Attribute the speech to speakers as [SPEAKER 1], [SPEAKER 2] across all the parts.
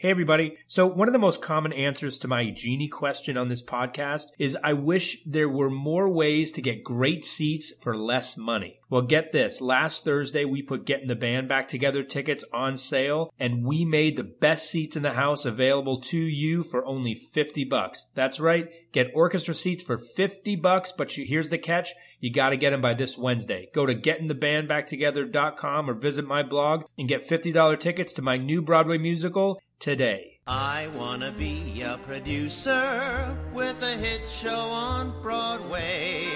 [SPEAKER 1] Hey, everybody. So, one of the most common answers to my genie question on this podcast is I wish there were more ways to get great seats for less money. Well, get this. Last Thursday, we put Getting the Band Back Together tickets on sale, and we made the best seats in the house available to you for only 50 bucks. That's right. Get orchestra seats for 50 bucks, but you, here's the catch. You got to get them by this Wednesday. Go to gettingthebandbacktogether.com or visit my blog and get $50 tickets to my new Broadway musical today.
[SPEAKER 2] I wanna be a producer with a hit show on Broadway.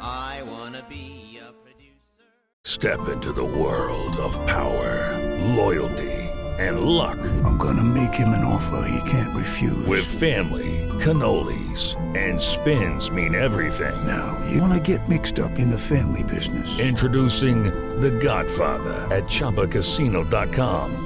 [SPEAKER 2] I wanna be a producer.
[SPEAKER 3] Step into the world of power, loyalty, and luck.
[SPEAKER 4] I'm gonna make him an offer he can't refuse.
[SPEAKER 3] With family, cannolis, and spins mean everything.
[SPEAKER 4] Now, you wanna get mixed up in the family business.
[SPEAKER 3] Introducing The Godfather at ChumbaCasino.com.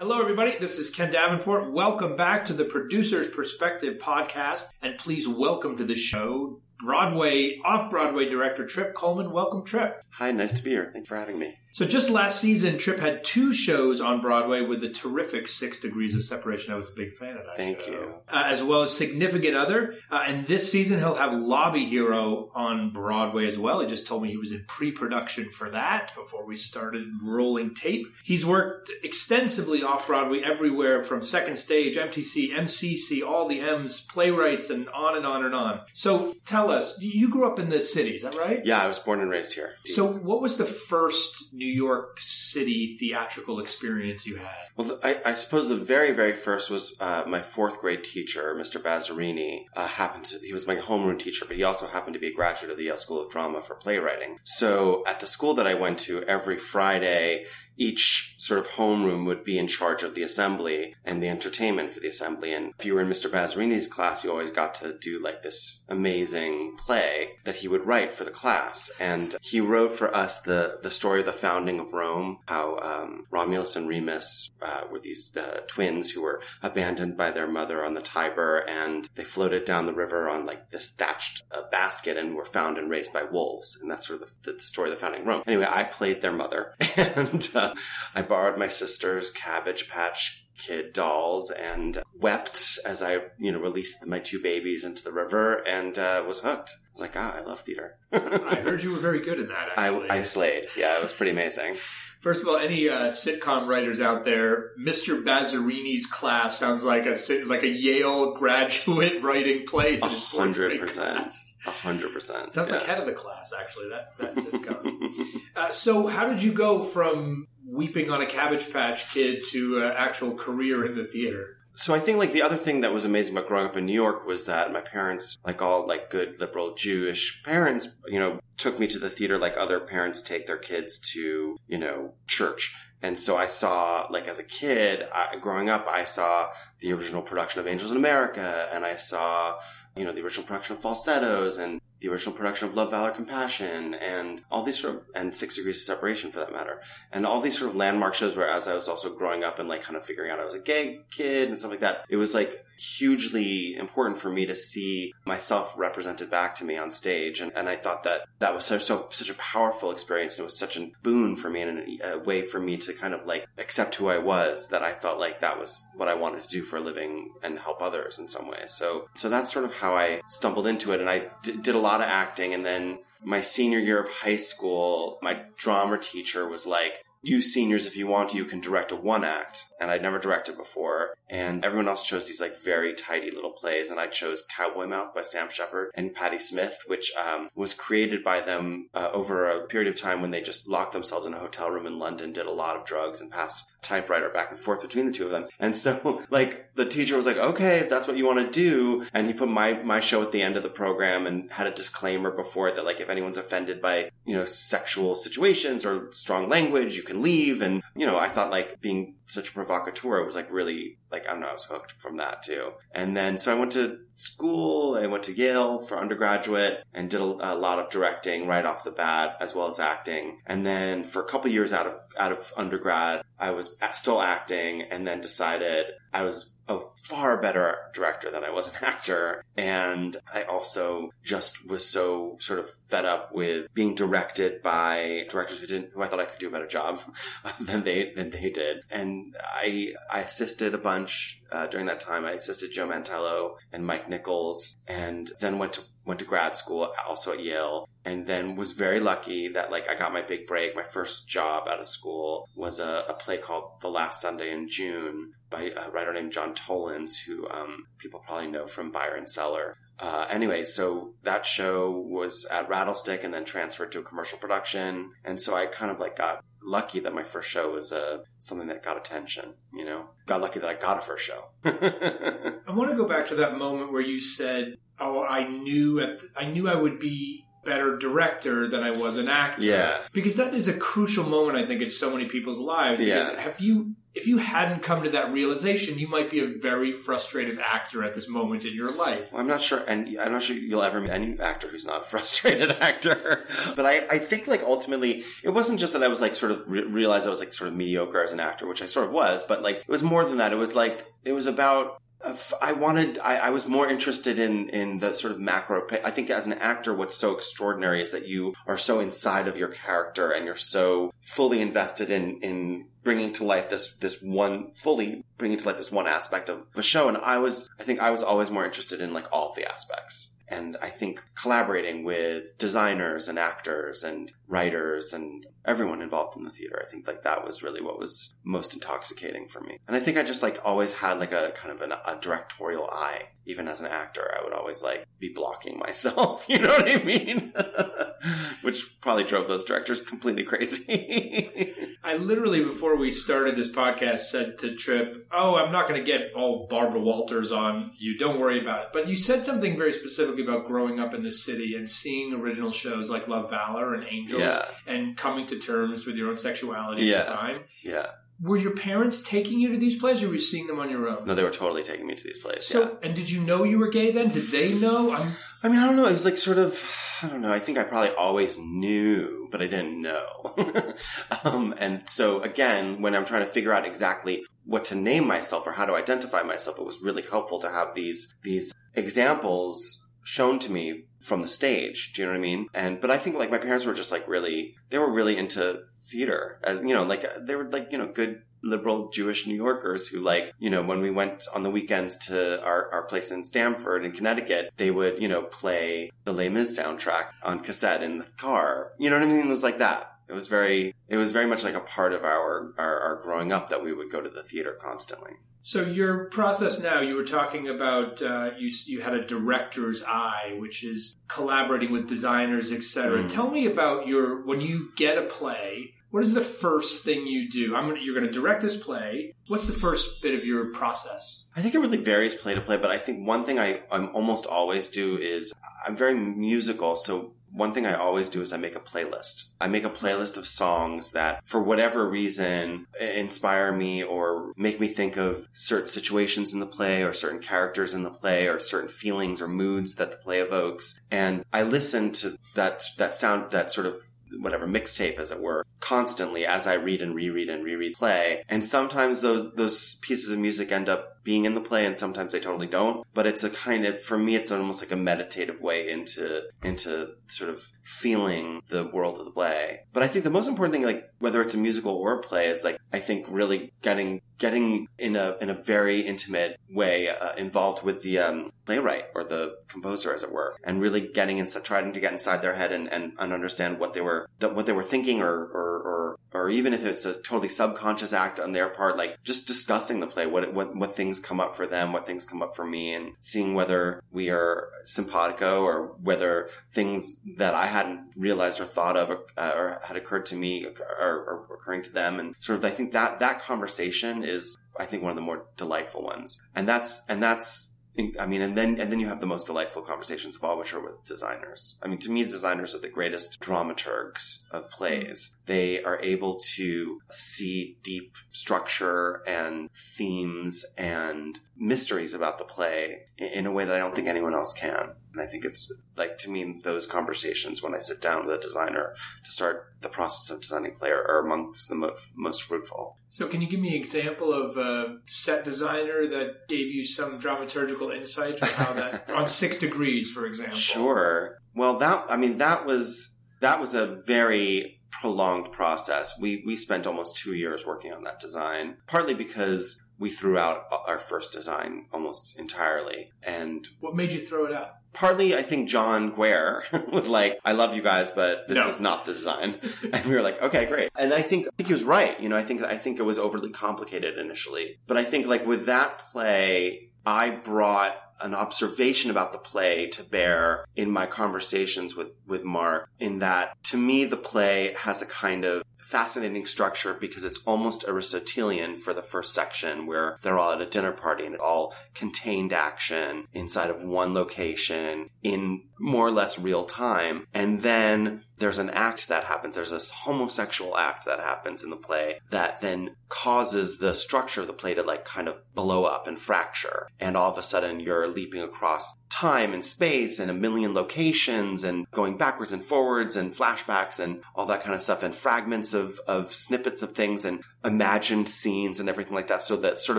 [SPEAKER 1] Hello, everybody. This is Ken Davenport. Welcome back to the Producer's Perspective podcast, and please welcome to the show Broadway, off Broadway director Trip Cullman. Welcome, Trip.
[SPEAKER 5] Hi, nice to be here. Thanks for having me.
[SPEAKER 1] So, just last season, Trip had two shows on Broadway with the terrific Six Degrees of Separation. I was a big fan of that
[SPEAKER 5] Thank
[SPEAKER 1] show.
[SPEAKER 5] you.
[SPEAKER 1] Uh, as well as Significant Other. Uh, and this season, he'll have Lobby Hero on Broadway as well. He just told me he was in pre production for that before we started rolling tape. He's worked extensively off Broadway everywhere from Second Stage, MTC, MCC, all the M's, playwrights, and on and on and on. So, tell us, you grew up in the city, is that right?
[SPEAKER 5] Yeah, I was born and raised here.
[SPEAKER 1] So, what was the first New York City theatrical experience you had?
[SPEAKER 5] Well, I, I suppose the very, very first was uh, my fourth grade teacher, Mr. Bazzarini. Uh, happened to he was my homeroom teacher, but he also happened to be a graduate of the Yale School of Drama for playwriting. So at the school that I went to, every Friday, each sort of homeroom would be in charge of the assembly and the entertainment for the assembly. And if you were in Mr. Bazzarini's class, you always got to do like this amazing play that he would write for the class. And he wrote for us the the story of the founding of Rome, how um, Romulus and Remus uh, were these uh, twins who were abandoned by their mother on the Tiber, and they floated down the river on like this thatched uh, basket and were found and raised by wolves. And that's sort of the, the story of the founding of Rome. Anyway, I played their mother, and uh, I borrowed my sister's Cabbage Patch kid dolls and wept as I, you know, released my two babies into the river and uh, was hooked. I was like, ah, I love theater.
[SPEAKER 1] I heard you were very good in that.
[SPEAKER 5] I,
[SPEAKER 1] Actually,
[SPEAKER 5] I slayed. Yeah, it was pretty amazing.
[SPEAKER 1] First of all, any uh, sitcom writers out there, Mr. Bazzarini's class sounds like a like a Yale graduate writing plays.
[SPEAKER 5] A
[SPEAKER 1] in his fourth
[SPEAKER 5] hundred percent. A hundred percent.
[SPEAKER 1] Sounds like head of the class, actually. That that sitcom. uh, so, how did you go from weeping on a Cabbage Patch Kid to uh, actual career in the theater?
[SPEAKER 5] so I think like the other thing that was amazing about growing up in New York was that my parents, like all like good liberal Jewish parents, you know, took me to the theater like other parents take their kids to, you know, church. And so I saw, like as a kid, I, growing up, I saw the original production of Angels in America, and I saw, you know, the original production of Falsettos, and the original production of Love, Valor, Compassion, and all these sort of, and Six Degrees of Separation for that matter, and all these sort of landmark shows where as I was also growing up and like kind of figuring out I was a gay kid and stuff like that, it was like hugely important for me to see myself represented back to me on stage. And, and I thought that that was so, so, such a powerful experience. And it was such a boon for me and a, a way for me to kind of like accept who I was that I felt like that was what I wanted to do for a living and help others in some ways. So, so that's sort of how I stumbled into it. And I d- did a lot of acting. And then my senior year of high school, my drama teacher was like, you seniors, if you want to, you can direct a one act. And I'd never directed before. And everyone else chose these like very tidy little plays. And I chose Cowboy Mouth by Sam Shepard and Patti Smith, which um, was created by them uh, over a period of time when they just locked themselves in a hotel room in London, did a lot of drugs, and passed typewriter back and forth between the two of them. And so, like, the teacher was like, okay, if that's what you want to do. And he put my, my show at the end of the program and had a disclaimer before it that, like, if anyone's offended by, you know, sexual situations or strong language, you can leave. And, you know, I thought, like, being such a provocateur was, like, really, like, I don't know, I was hooked from that too. And then, so I went to school, I went to Yale for undergraduate and did a, a lot of directing right off the bat, as well as acting. And then for a couple years out of, out of undergrad, I was still acting and then decided I was a far better director than I was an actor. And I also just was so sort of fed up with being directed by directors who didn't, who I thought I could do a better job than they, than they did. And I, I assisted a bunch uh, during that time. I assisted Joe Mantello and Mike Nichols and then went to went to grad school also at Yale and then was very lucky that like I got my big break. My first job out of school was a, a play called The Last Sunday in June by a writer named John Tolins, who um, people probably know from Buyer & Cellar. Uh, anyway, so that show was at Rattlestick and then transferred to a commercial production. And so I kind of like got lucky that my first show was uh, something that got attention, you know? Got lucky that I got a first show.
[SPEAKER 1] I want to go back to that moment where you said, "Oh, I knew at I knew I would be better director than I was an actor."
[SPEAKER 5] Yeah.
[SPEAKER 1] because that is a crucial moment. I think in so many people's lives.
[SPEAKER 5] Yeah.
[SPEAKER 1] have you? If you hadn't come to that realization, you might be a very frustrated actor at this moment in your life.
[SPEAKER 5] Well, I'm not sure, and I'm not sure you'll ever meet any actor who's not a frustrated actor. But I, I think like ultimately, it wasn't just that I was like sort of re- realized I was like sort of mediocre as an actor, which I sort of was, but like it was more than that. It was like it was about. Uh, I wanted. I, I was more interested in in the sort of macro. I think as an actor, what's so extraordinary is that you are so inside of your character and you're so fully invested in in bringing to life this this one fully bringing to life this one aspect of the show. And I was. I think I was always more interested in like all of the aspects. And I think collaborating with designers and actors and writers and everyone involved in the theater, I think like that was really what was most intoxicating for me. And I think I just like always had like a kind of an, a directorial eye. Even as an actor, I would always like be blocking myself. You know what I mean? Which probably drove those directors completely crazy.
[SPEAKER 1] I literally, before we started this podcast, said to Trip, Oh, I'm not going to get all Barbara Walters on you. Don't worry about it. But you said something very specifically about growing up in the city and seeing original shows like Love, Valor, and Angels
[SPEAKER 5] Yeah.
[SPEAKER 1] and coming to terms with your own sexuality
[SPEAKER 5] Yeah.
[SPEAKER 1] at the time.
[SPEAKER 5] yeah.
[SPEAKER 1] Were your parents taking you to these plays or were you seeing them on your own?
[SPEAKER 5] No, they were totally taking me to these plays.
[SPEAKER 1] So,
[SPEAKER 5] yeah.
[SPEAKER 1] and did you know you were gay then? Did they know? I'm,
[SPEAKER 5] I mean, I don't know. It was like sort of, I don't know. I think I probably always knew, but I didn't know. um, and so again, when I'm trying to figure out exactly what to name myself or how to identify myself, it was really helpful to have these, these examples shown to me from the stage. Do you know what I mean? And, but I think like my parents were just like really, they were really into theater as, you know, like they were like, you know, good liberal Jewish New Yorkers who like, you know, when we went on the weekends to our, our place in Stamford in Connecticut, they would, you know, play the Les Mis soundtrack on cassette in the car. You know what I mean? It was like that. It was very, it was very much like a part of our, our, our growing up that we would go to the theater constantly.
[SPEAKER 1] So your process now, you were talking about uh, you you had a director's eye, which is collaborating with designers, etc.
[SPEAKER 5] Mm.
[SPEAKER 1] Tell me about your when you get a play. What is the first thing you do? I'm gonna, you're going to direct this play. What's the first bit of your process?
[SPEAKER 5] I think it really varies play to play, but I think one thing I I'm almost always do is I'm very musical, so one thing I always do is I make a playlist. I make a playlist of songs that, for whatever reason, inspire me or make me think of certain situations in the play or certain characters in the play or certain feelings or moods that the play evokes. And I listen to that, that sound, that sort of whatever mixtape as it were constantly as I read and reread and reread play. And sometimes those those pieces of music end up being in the play and sometimes they totally don't. But it's a kind of for me it's almost like a meditative way into into sort of feeling the world of the play. But I think the most important thing, like whether it's a musical or a play, is like I think really getting getting in a in a very intimate way uh, involved with the um, playwright or the composer, as it were, and really getting inside, trying to get inside their head and, and, and understand what they were what they were thinking, or, or or or even if it's a totally subconscious act on their part, like just discussing the play, what what what things come up for them, what things come up for me, and seeing whether we are simpatico or whether things that I hadn't realized or thought of or, uh, or had occurred to me are occurring to them, and sort of I think that that conversation is I think one of the more delightful ones, and that's and that's I mean, and then and then you have the most delightful conversations of all, which are with designers. I mean, to me, designers are the greatest dramaturgs of plays. They are able to see deep structure and themes and mysteries about the play in a way that I don't think anyone else can. And I think it's like to me, those conversations when I sit down with a designer to start the process of designing play are, are amongst the most, most fruitful.
[SPEAKER 1] So, can you give me an example of a set designer that gave you some dramaturgical insight or how that on Six Degrees, for example?
[SPEAKER 5] Sure. Well, that I mean that was that was a very prolonged process. We we spent almost two years working on that design, partly because we threw out our first design almost entirely. And
[SPEAKER 1] what made you throw it out?
[SPEAKER 5] Partly, I think John Guare was like, "I love you guys, but this no. is not the design." and we were like, "Okay, great." And I think I think he was right. You know, I think I think it was overly complicated initially, but I think like with that play, I brought an observation about the play to bear in my conversations with, with Mark in that to me the play has a kind of fascinating structure because it's almost Aristotelian for the first section where they're all at a dinner party and it's all contained action inside of one location in more or less real time. And then there's an act that happens. There's this homosexual act that happens in the play that then causes the structure of the play to like kind of blow up and fracture. And all of a sudden you're leaping across time and space and a million locations and going backwards and forwards and flashbacks and all that kind of stuff and fragments of, of snippets of things and imagined scenes and everything like that. So that sort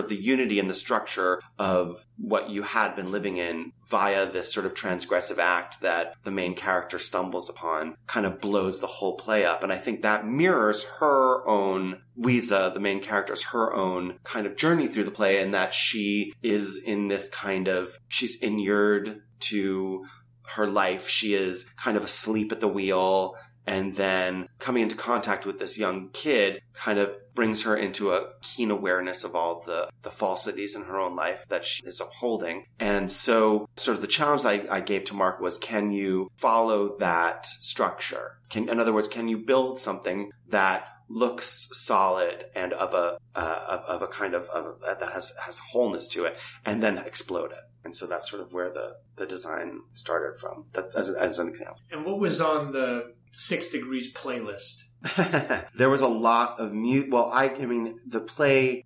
[SPEAKER 5] of the unity and the structure of what you had been living in via this sort of transgressive act that the main character stumbles upon kind of blows the whole play up. And I think that mirrors her own Ouisa, the main character's her own kind of journey through the play and that she is in this kind of, she's inured to her life. She is kind of asleep at the wheel and then coming into contact with this young kid kind of brings her into a keen awareness of all the, the falsities in her own life that she is upholding. And so sort of the challenge I, I gave to Mark was can you follow that structure? Can, in other words, can you build something that looks solid and of a uh, of a kind of, of a, that has has wholeness to it, and then explode it. And so that's sort of where the the design started from. That as, as an example.
[SPEAKER 1] And what was on the Six Degrees playlist?
[SPEAKER 5] there was a lot of mute. Well, I I mean the play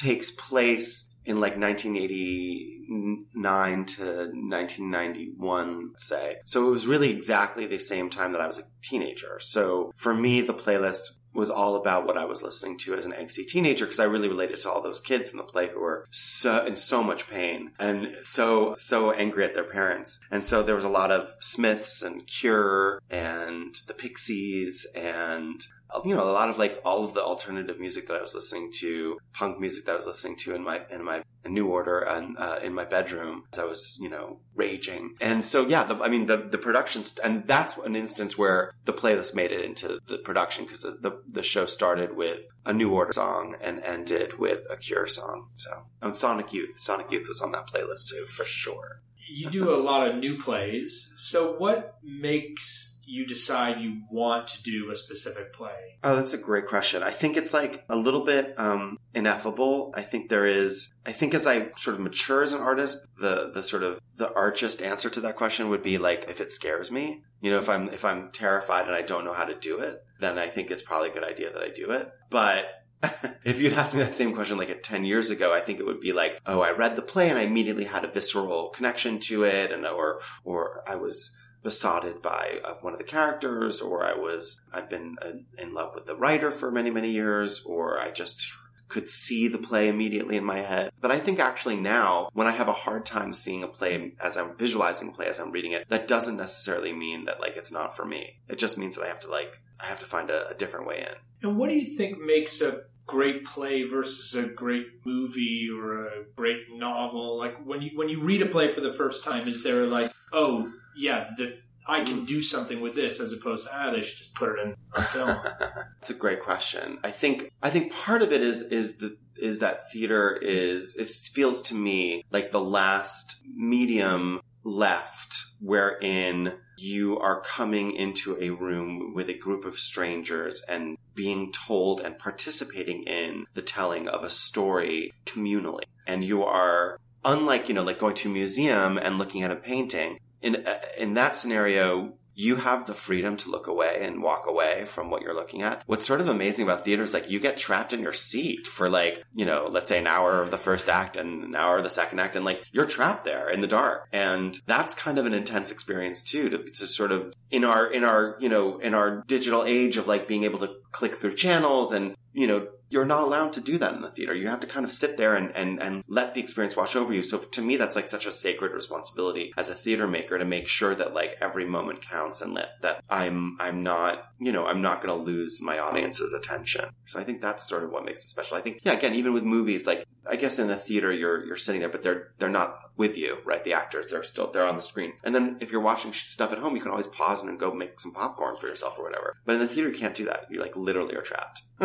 [SPEAKER 5] takes place in like 1989 to 1991, say. So it was really exactly the same time that I was a teenager. So for me, the playlist was all about what I was listening to as an angsty teenager because I really related to all those kids in the play who were so in so much pain and so so angry at their parents. And so there was a lot of Smiths and Cure and the Pixies and you know, a lot of like all of the alternative music that I was listening to, punk music that I was listening to in my in my New Order and uh, in my bedroom as I was, you know, raging. And so, yeah, the, I mean, the the production, and that's an instance where the playlist made it into the production because the, the, the show started with a New Order song and ended with a Cure song. So, and Sonic Youth, Sonic Youth was on that playlist too, for sure.
[SPEAKER 1] You do a lot of new plays. So, what makes you decide you want to do a specific play?
[SPEAKER 5] Oh, that's a great question. I think it's like a little bit um, ineffable. I think there is. I think as I sort of mature as an artist, the the sort of the archest answer to that question would be like if it scares me. You know, if I'm if I'm terrified and I don't know how to do it, then I think it's probably a good idea that I do it. But if you'd asked me that same question like at 10 years ago, I think it would be like, oh, I read the play and I immediately had a visceral connection to it and or or I was besotted by uh, one of the characters or I was I've been uh, in love with the writer for many many years or I just could see the play immediately in my head. But I think actually now, when I have a hard time seeing a play as I'm visualizing a play as I'm reading it, that doesn't necessarily mean that like it's not for me. It just means that I have to like I have to find a, a different way in.
[SPEAKER 1] And what do you think makes a great play versus a great movie or a great novel? Like when you when you read a play for the first time, is there like, oh yeah, the I can do something with this as opposed to ah, they should just put it in a film.
[SPEAKER 5] It's a great question. I think I think part of it is is the is that theater is it feels to me like the last medium left wherein you are coming into a room with a group of strangers and being told and participating in the telling of a story communally. And you are unlike, you know, like going to a museum and looking at a painting. In uh, in that scenario, you have the freedom to look away and walk away from what you're looking at. What's sort of amazing about theater is like you get trapped in your seat for like, you know, let's say an hour of the first act and an hour of the second act and like you're trapped there in the dark. And that's kind of an intense experience too to, to sort of in our, in our, you know, in our digital age of like being able to click through channels and, you know, you're not allowed to do that in the theater. You have to kind of sit there and, and, and let the experience wash over you. So to me, that's like such a sacred responsibility as a theater maker to make sure that like every moment counts and let, that I'm, I'm not, you know, I'm not going to lose my audience's attention. So I think that's sort of what makes it special. I think, yeah, again, even with movies, like I guess in the theater you're you're sitting there, but they're they're not with you, right? The actors they're still they're on the screen. And then if you're watching stuff at home, you can always pause and go make some popcorn for yourself or whatever. But in the theater, you can't do that. You like literally are trapped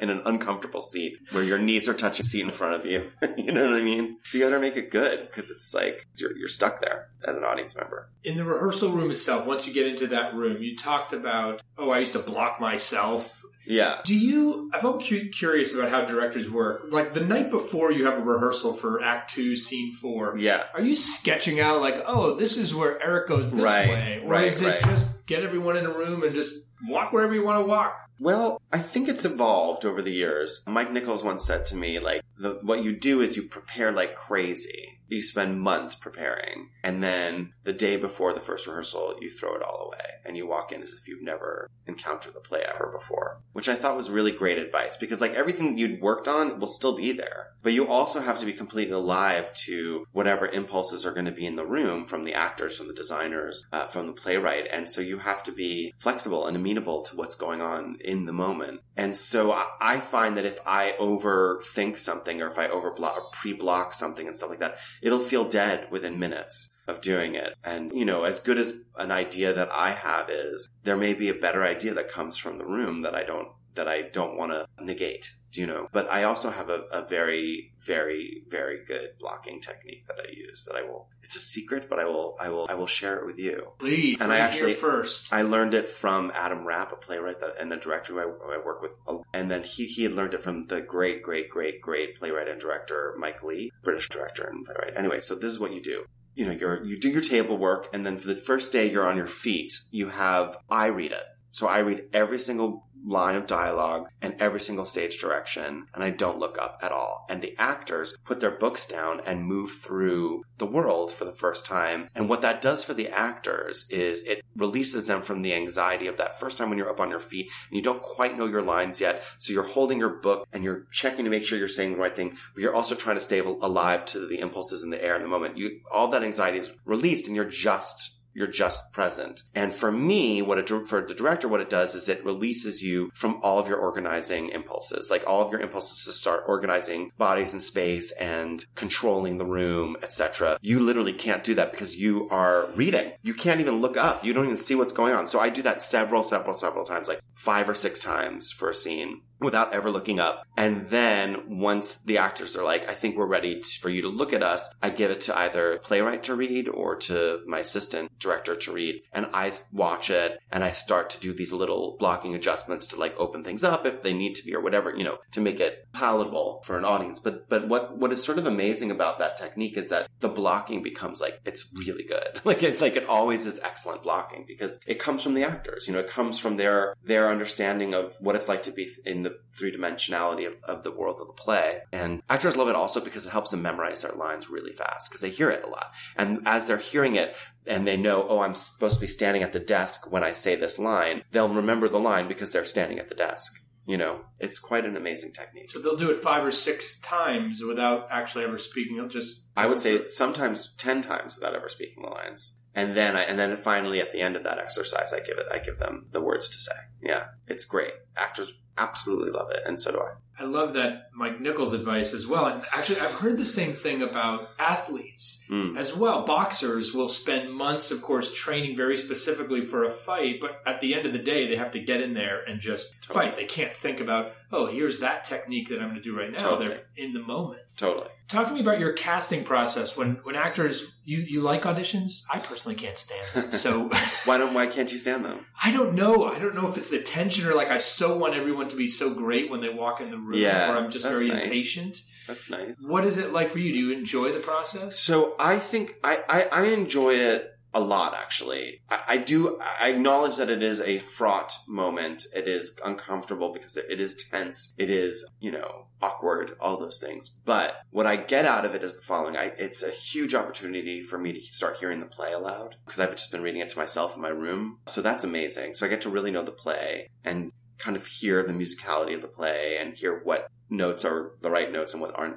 [SPEAKER 5] in an uncomfortable seat where your knees are touching the seat in front of you. you know what I mean? So you got to make it good because it's like you're you're stuck there as an audience member.
[SPEAKER 1] In the rehearsal room itself, once you get into that room, you talked about oh, I used to block myself
[SPEAKER 5] Yeah.
[SPEAKER 1] Do you? I'm cu- curious about how directors work. Like the night before you have a rehearsal for Act Two, Scene Four.
[SPEAKER 5] Yeah.
[SPEAKER 1] Are you sketching out like, oh, this is where Eric goes this
[SPEAKER 5] Right,
[SPEAKER 1] way, or
[SPEAKER 5] right,
[SPEAKER 1] is it
[SPEAKER 5] right.
[SPEAKER 1] just get everyone in a room and just walk wherever you want to walk?
[SPEAKER 5] Well, I think it's evolved over the years. Mike Nichols once said to me, like, the, what you do is you prepare like crazy. You spend months preparing. And then the day before the first rehearsal, you throw it all away and you walk in as if you've never encountered the play ever before, which I thought was really great advice because like everything you'd worked on will still be there, but you also have to be completely alive to whatever impulses are going to be in the room from the actors, from the designers, uh, from the playwright. And so you have to be flexible and amenable to what's going on in the moment. And so I, I find that if I overthink something or if I overblock or pre-block something and stuff like that, it'll feel dead within minutes of doing it. And, you know, as good as an idea that I have is, there may be a better idea that comes from the room that I don't, that I don't want to negate. Do you know? But I also have a, a very, very, very good blocking technique that I use that I will, it's a secret, but I will, I will, I will share it with you.
[SPEAKER 1] Please,
[SPEAKER 5] And I actually-
[SPEAKER 1] first.
[SPEAKER 5] I learned it from Adam Rapp, a playwright that, and a director who I, who I work with. And then he, he had learned it from the great, great, great, great playwright and director, Mike Leigh, British director and playwright. Anyway, so this is what you do. You know, you're, you do your table work and then for the first day you're on your feet, you have, I read it. So I read every single line of dialogue and every single stage direction and I don't look up at all. And the actors put their books down and move through the world for the first time. And what that does for the actors is it releases them from the anxiety of that first time when you're up on your feet and you don't quite know your lines yet. So you're holding your book and you're checking to make sure you're saying the right thing, but you're also trying to stay alive to the impulses in the air in the moment. You, all that anxiety is released and you're just you're just present. And for me, what it, for the director, what it does is it releases you from all of your organizing impulses, like all of your impulses to start organizing bodies in space and controlling the room, etc. You literally can't do that because you are reading. You can't even look up. You don't even see what's going on. So I do that several, several, several times, like five or six times for a scene without ever looking up. And then once the actors are like, I think we're ready to, for you to look at us, I give it to either playwright to read or to my assistant director to read. And I watch it and I start to do these little blocking adjustments to like open things up if they need to be or whatever, you know, to make it palatable for an audience. But, but what, what is sort of amazing about that technique is that the blocking becomes like, it's really good. Like it, like it always is excellent blocking because it comes from the actors, you know, it comes from their, their understanding of what it's like to be in the three dimensionality of, of the world of the play. And actors love it also because it helps them memorize their lines really fast because they hear it a lot. And as they're hearing it and they know, oh, I'm supposed to be standing at the desk when I say this line, they'll remember the line because they're standing at the desk. You know, it's quite an amazing technique.
[SPEAKER 1] So they'll do it five or six times without actually ever speaking. They'll just
[SPEAKER 5] I would say sometimes ten times without ever speaking the lines. And then I, and then finally at the end of that exercise, I give it, I give them the words to say. Yeah, it's great. Actors absolutely love it, and so do I.
[SPEAKER 1] I love that Mike Nichols' advice as well. And actually, I've heard the same thing about athletes
[SPEAKER 5] Mm.
[SPEAKER 1] as well. Boxers will spend months, of course, training very specifically for a fight, but at the end of the day, they have to get in there and just
[SPEAKER 5] Totally.
[SPEAKER 1] fight. They can't think about, oh, here's that technique that I'm going to do right now.
[SPEAKER 5] Totally.
[SPEAKER 1] They're in the moment.
[SPEAKER 5] Totally.
[SPEAKER 1] Talk to me about your casting process when when actors you you like auditions. I personally can't stand them, so
[SPEAKER 5] Why don't? Why can't you stand them?
[SPEAKER 1] I don't know. I don't know if it's the tension or like I so want everyone to be so great when they walk in the room,
[SPEAKER 5] Yeah,
[SPEAKER 1] or I'm just very
[SPEAKER 5] nice.
[SPEAKER 1] impatient.
[SPEAKER 5] That's nice.
[SPEAKER 1] What is it like for you? Do you enjoy the process?
[SPEAKER 5] So I think I, I, I enjoy it a lot actually. I, I do I acknowledge that it is a fraught moment. It is uncomfortable because it, it is tense. It is, you know, awkward, all those things. But what I get out of it is the following. I, it's a huge opportunity for me to start hearing the play aloud because I've just been reading it to myself in my room. So that's amazing. So I get to really know the play and kind of hear the musicality of the play and hear what notes are the right notes and what aren't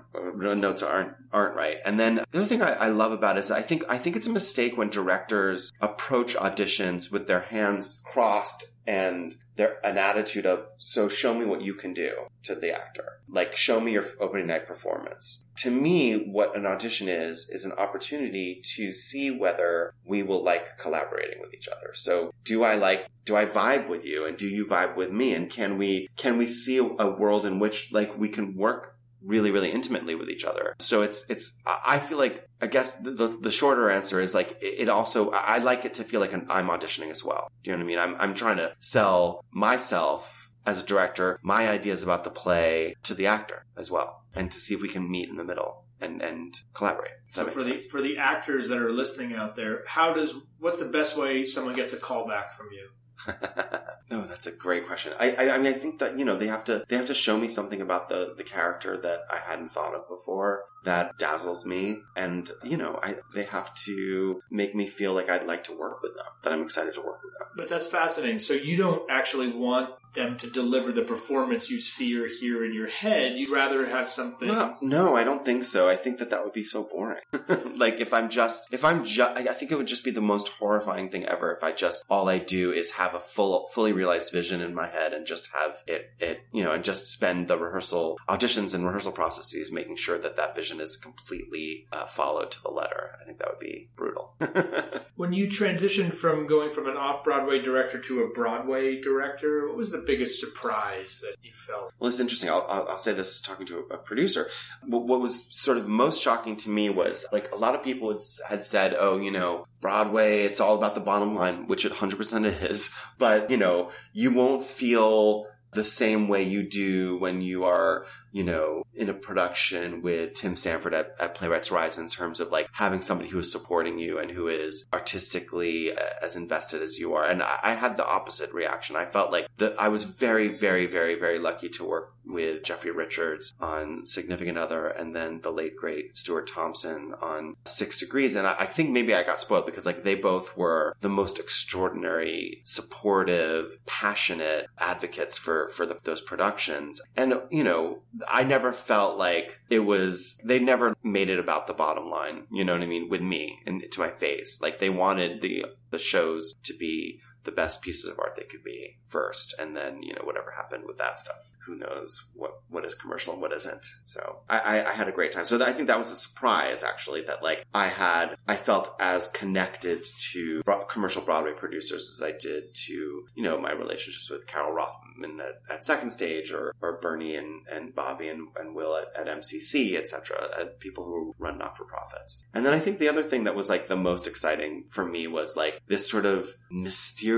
[SPEAKER 5] notes aren't aren't right. And then the other thing I, I love about it is I think I think it's a mistake when directors approach auditions with their hands crossed and their an attitude of so show me what you can do to the actor. Like show me your opening night performance. To me what an audition is is an opportunity to see whether we will like collaborating with each other. So do i like do i vibe with you and do you vibe with me and can we can we see a world in which like we can work really really intimately with each other. So it's it's i feel like i guess the, the, shorter answer is like it also i like it to feel like an, i'm auditioning as well. You know what i mean? I'm, I'm trying to sell myself as a director my ideas about the play to the actor as well and to see if we can meet in the middle and and collaborate
[SPEAKER 1] So for the for the actors that are listening out there, how does what's the best way someone gets a call back from you?
[SPEAKER 5] no, that's a great question. I, I, I mean, I think that you know they have to they have to show me something about the the character that I hadn't thought of before that dazzles me, and you know, I they have to make me feel like I'd like to work with them, that I'm excited to work with them.
[SPEAKER 1] But that's fascinating. So you don't actually want them to deliver the performance you see or hear in your head. You'd rather have something.
[SPEAKER 5] No, no, I don't think so. I think that that would be so boring. like if I'm just, if I'm just, I think it would just be the most horrifying thing ever if I just, all I do is have a full, fully realized vision in my head and just have it, it, you know, and just spend the rehearsal, auditions and rehearsal processes making sure that that vision is completely uh, followed to the letter. I think that would be brutal.
[SPEAKER 1] When you transitioned from going from an off Broadway director to a Broadway director, what was the biggest surprise that you felt?
[SPEAKER 5] Well, it's interesting. I'll, I'll, I'll say this talking to a, producer. What, what was sort of most shocking to me was like a lot of people had, had said, oh, you know, Broadway, it's all about the bottom line, which it 100% it is. But, you know, you won't feel the same way you do when you are, you know, in a production with Tim Sanford at, at Playwrights Horizons in terms of like having somebody who is supporting you and who is artistically uh, as invested as you are. And I, I had the opposite reaction. I felt like that I was very, very, very, very lucky to work with Jeffrey Richards on Significant Other and then the late great Stuart Thompson on Six Degrees. And I, I think maybe I got spoiled because like they both were the most extraordinary, supportive, passionate advocates for, for the, those productions. And, you know, I never felt like it was, they never made it about the bottom line, you know what I mean, with me and to my face. Like they wanted the, the shows to be the best pieces of art they could be first, and then you know whatever happened with that stuff, who knows what what is commercial and what isn't. So I, I, I had a great time. So I think that was a surprise actually that like I had I felt as connected to bro- commercial Broadway producers as I did to you know my relationships with Carole Rothman at, at Second Stage or or Bernie and, and Bobby and, and Will at, at MCC etc. People who run not for profits. And then I think the other thing that was like the most exciting for me was like this sort of mysterious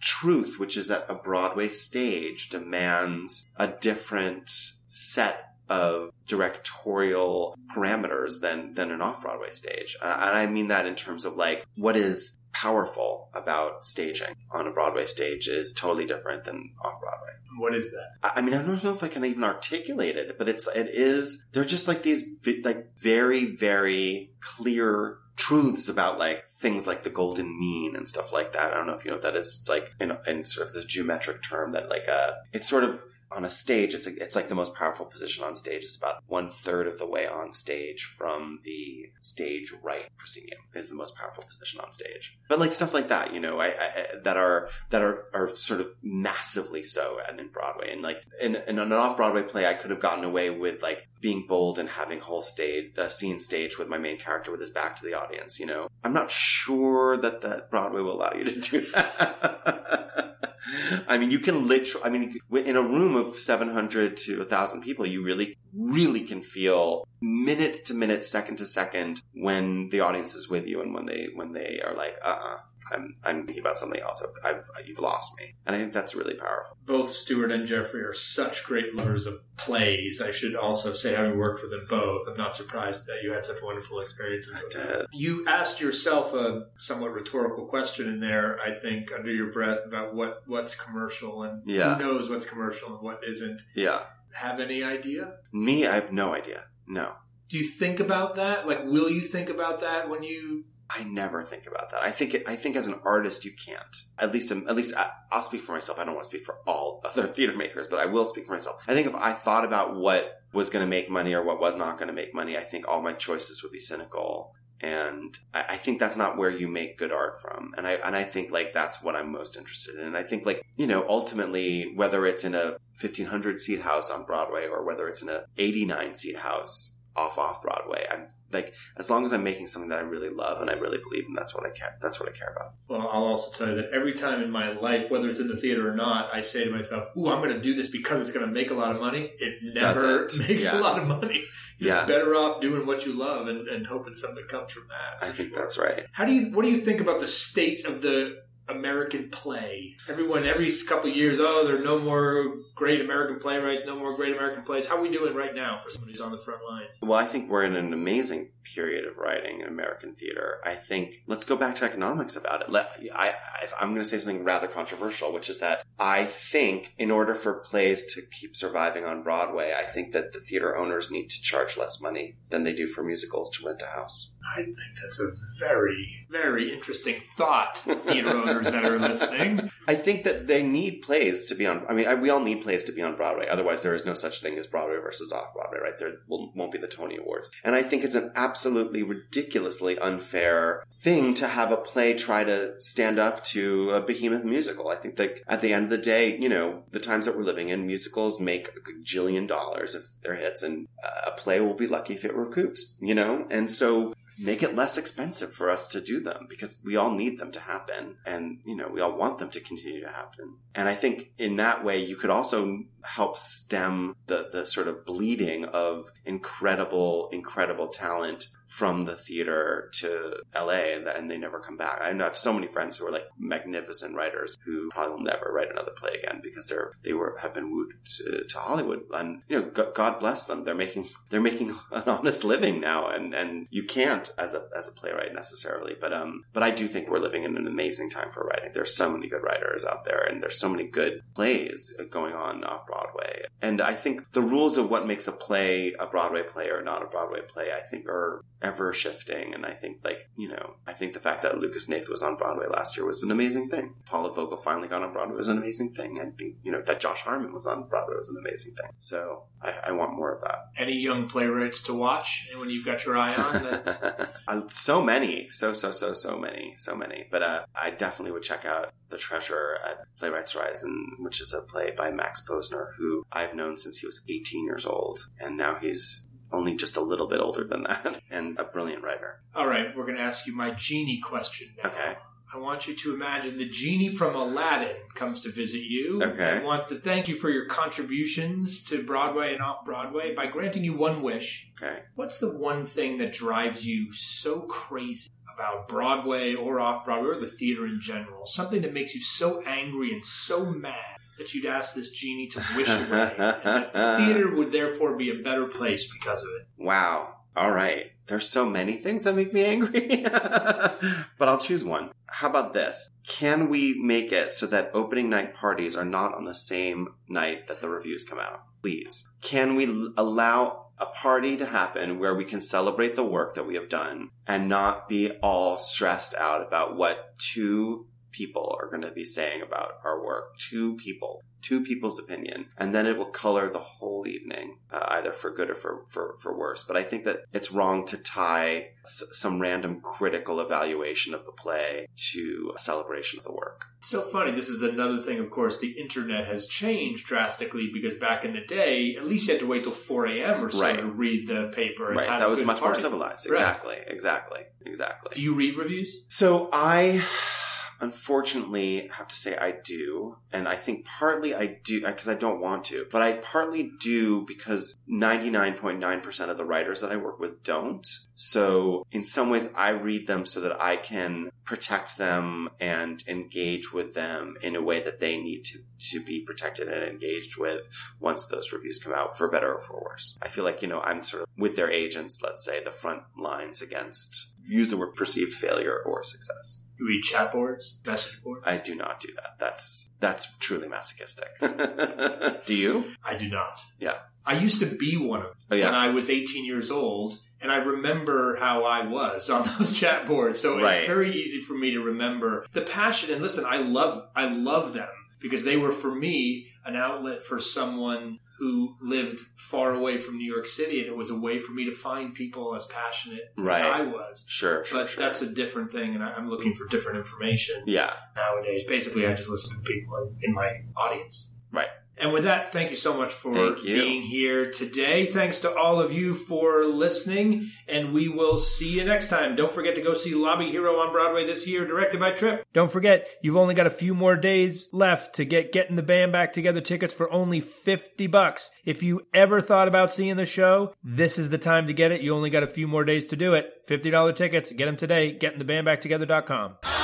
[SPEAKER 5] truth, which is that a Broadway stage demands a different set of directorial parameters than than an off Broadway stage. Uh, and I mean that in terms of like what is powerful about staging on a Broadway stage is totally different than off Broadway.
[SPEAKER 1] What is that?
[SPEAKER 5] I mean, I don't know if I can even articulate it, but it's it is. They're just like these like very very clear truths about like things like the golden mean and stuff like that. I don't know if you know what that is. It's like in, in sort of this geometric term that like uh it's sort of on a stage, it's a, it's like the most powerful position on stage. It's about one third of the way on stage from the stage right proscenium is the most powerful position on stage. But like stuff like that, you know, I, I that are that are are sort of massively so and in Broadway and like in, in an off Broadway play, I could have gotten away with like being bold and having whole stage a scene stage with my main character with his back to the audience. You know, I'm not sure that that Broadway will allow you to do that. I mean, you can literally, I mean, in a room of 700 to 1,000 people, you really, really can feel minute to minute, second to second when the audience is with you and when they, when they are like, uh uh-uh, uh, I'm, I'm thinking about something else. I've, I've, you've lost me. And I think that's really powerful.
[SPEAKER 1] Both Stuart and Jeffrey are such great lovers of plays. I should also say, having worked with them both, I'm not surprised that you had such wonderful experiences with them. You asked yourself a somewhat rhetorical question in there, I think, under your breath about what, what's commercial and
[SPEAKER 5] Yeah.
[SPEAKER 1] who knows what's commercial and what isn't.
[SPEAKER 5] Yeah.
[SPEAKER 1] Have any idea?
[SPEAKER 5] Me, I have no idea. No.
[SPEAKER 1] Do you think about that? Like, will you think about that when you
[SPEAKER 5] I never think about that. I think I think as an artist you can't. At least um, at least I, I'll speak for myself. I don't want to speak for all other theater makers, but I will speak for myself. I think if I thought about what was going to make money or what was not going to make money, I think all my choices would be cynical. And I, I think that's not where you make good art from. And I and I think like that's what I'm most interested in. And I think like you know ultimately whether it's in a 1500 seat house on Broadway or whether it's in a 89 seat house off off Broadway, I'm like as long as I'm making something that I really love and I really believe in, that's what I care. That's what I care about.
[SPEAKER 1] Well, I'll also tell you that every time in my life, whether it's in the theater or not, I say to myself, "Ooh, I'm going to do this because it's going to make a lot of money." It never
[SPEAKER 5] Doesn't.
[SPEAKER 1] makes
[SPEAKER 5] Yeah.
[SPEAKER 1] a lot of money. You're
[SPEAKER 5] Yeah.
[SPEAKER 1] better off doing what you love and, and hoping something comes from that.
[SPEAKER 5] I think
[SPEAKER 1] sure.
[SPEAKER 5] that's right.
[SPEAKER 1] How do you? What do you think about the state of the American play? Everyone, every couple years, oh, there are no more great American playwrights, no more great American plays. How are we doing right now for someone who's on the front lines?
[SPEAKER 5] Well, I think we're in an amazing period of writing in American theater. I think let's go back to economics about it. Let, I, I'm going to say something rather controversial, which is that I think in order for plays to keep surviving on Broadway, I think that the theater owners need to charge less money than they do for musicals to rent a house.
[SPEAKER 1] I think that's a very, very interesting thought, theater owners that are listening.
[SPEAKER 5] I think that they need plays to be on. I mean, I, we all need plays to be on Broadway. Otherwise, there is no such thing as Broadway versus off Broadway, right? There will, won't be the Tony Awards. And I think it's an absolutely ridiculously unfair thing to have a play try to stand up to a behemoth musical. I think that at the end of the day, you know, the times that we're living in, musicals make a gajillion dollars if they're hits, and uh, a play will be lucky if it recoups, you know? And so make it less expensive for us to do them because we all need them to happen and you know we all want them to continue to happen. And i think in that way you could also help stem the the sort of bleeding of incredible incredible talent from the theater to LA and, and they never come back. I have so many friends who are like magnificent writers who probably will never write another play again because they're they were have been wooed to, to Hollywood and you know God, God bless them. They're making they're making an honest living now and and you can't as a as a playwright necessarily. But um but I do think we're living in an amazing time for writing. There's so many good writers out there and there's so many good plays going on off Broadway. And I think the rules of what makes a play a Broadway play or not a Broadway play I think are ever shifting. And I think, like, you know, I think the fact that Lucas Hnath was on Broadway last year was an amazing thing. Paula Vogel finally got on Broadway was an amazing thing. I think, you know, that Josh Harmon was on Broadway was an amazing thing. So I, I want more of that.
[SPEAKER 1] Any young playwrights to watch when you've got your eye on that?
[SPEAKER 5] uh, so many, so so so so many, so many. But uh, I definitely would check out The Treasure at Playwrights Horizon, which is a play by Max Posner, who I've known since he was 18 years old, and now he's only just a little bit older than that, and a brilliant writer.
[SPEAKER 1] All right, we're going to ask you my genie question now.
[SPEAKER 5] Okay.
[SPEAKER 1] I want you to imagine the genie from Aladdin comes to visit you
[SPEAKER 5] Okay.
[SPEAKER 1] and wants to thank you for your contributions to Broadway and off Broadway by granting you one wish.
[SPEAKER 5] Okay.
[SPEAKER 1] What's the one thing that drives you so crazy about Broadway or off Broadway or the theater in general? Something that makes you so angry and so mad that you'd ask this genie to wish away. and the theater would therefore be a better place because of it.
[SPEAKER 5] Wow. All right. There's so many things that make me angry, but I'll choose one. How about this? Can we make it so that opening night parties are not on the same night that the reviews come out? Please. Can we l- allow a party to happen where we can celebrate the work that we have done and not be all stressed out about what two people are going to be saying about our work? Two people two people's opinion, and then it will color the whole evening, uh, either for good or for, for, for worse. But I think that it's wrong to tie s- some random critical evaluation of the play to a celebration of the work.
[SPEAKER 1] So funny. This is another thing, of course, the internet has changed drastically because back in the day, at least you had to wait till 4 a.m. or so
[SPEAKER 5] Right.
[SPEAKER 1] to read the paper. And
[SPEAKER 5] Right. That was much more
[SPEAKER 1] party.
[SPEAKER 5] civilized.
[SPEAKER 1] Right.
[SPEAKER 5] Exactly. Exactly. Exactly.
[SPEAKER 1] Do you read reviews?
[SPEAKER 5] So I unfortunately have to say I do. And I think partly I do because I don't want to, but I partly do because 99.9% of the writers that I work with don't. So in some ways I read them so that I can protect them and engage with them in a way that they need to to be protected and engaged with once those reviews come out for better or for worse. I feel like, you know, I'm sort of with their agents, let's say, the front lines against use the word perceived failure or success.
[SPEAKER 1] You read chat boards, message boards?
[SPEAKER 5] I do not do that. That's that's truly masochistic. do you?
[SPEAKER 1] I do not.
[SPEAKER 5] Yeah.
[SPEAKER 1] I used to be one of them
[SPEAKER 5] Oh, yeah.
[SPEAKER 1] when I was 18 years old, and I remember how I was on those chat boards. So
[SPEAKER 5] Right.
[SPEAKER 1] it's very easy for me to remember the passion. And listen, I love, I love them because they were for me an outlet for someone who lived far away from New York City, and it was a way for me to find people as passionate
[SPEAKER 5] Right.
[SPEAKER 1] as I was.
[SPEAKER 5] Sure, sure,
[SPEAKER 1] But
[SPEAKER 5] sure.
[SPEAKER 1] that's a different thing, and I'm looking for different information
[SPEAKER 5] yeah.
[SPEAKER 1] nowadays. Basically, I just listen to people in my audience.
[SPEAKER 5] Right.
[SPEAKER 1] And with that, thank you so much for being here today. Thanks to all of you for listening, and we will see you next time. Don't forget to go see Lobby Hero on Broadway this year, directed by Trip. Don't forget, you've only got a few more days left to get Getting the Band Back Together tickets for only 50 bucks. If you ever thought about seeing the show, this is the time to get it. You only got a few more days to do it. $50 tickets. Get them today. GettingTheBandBackTogether.com.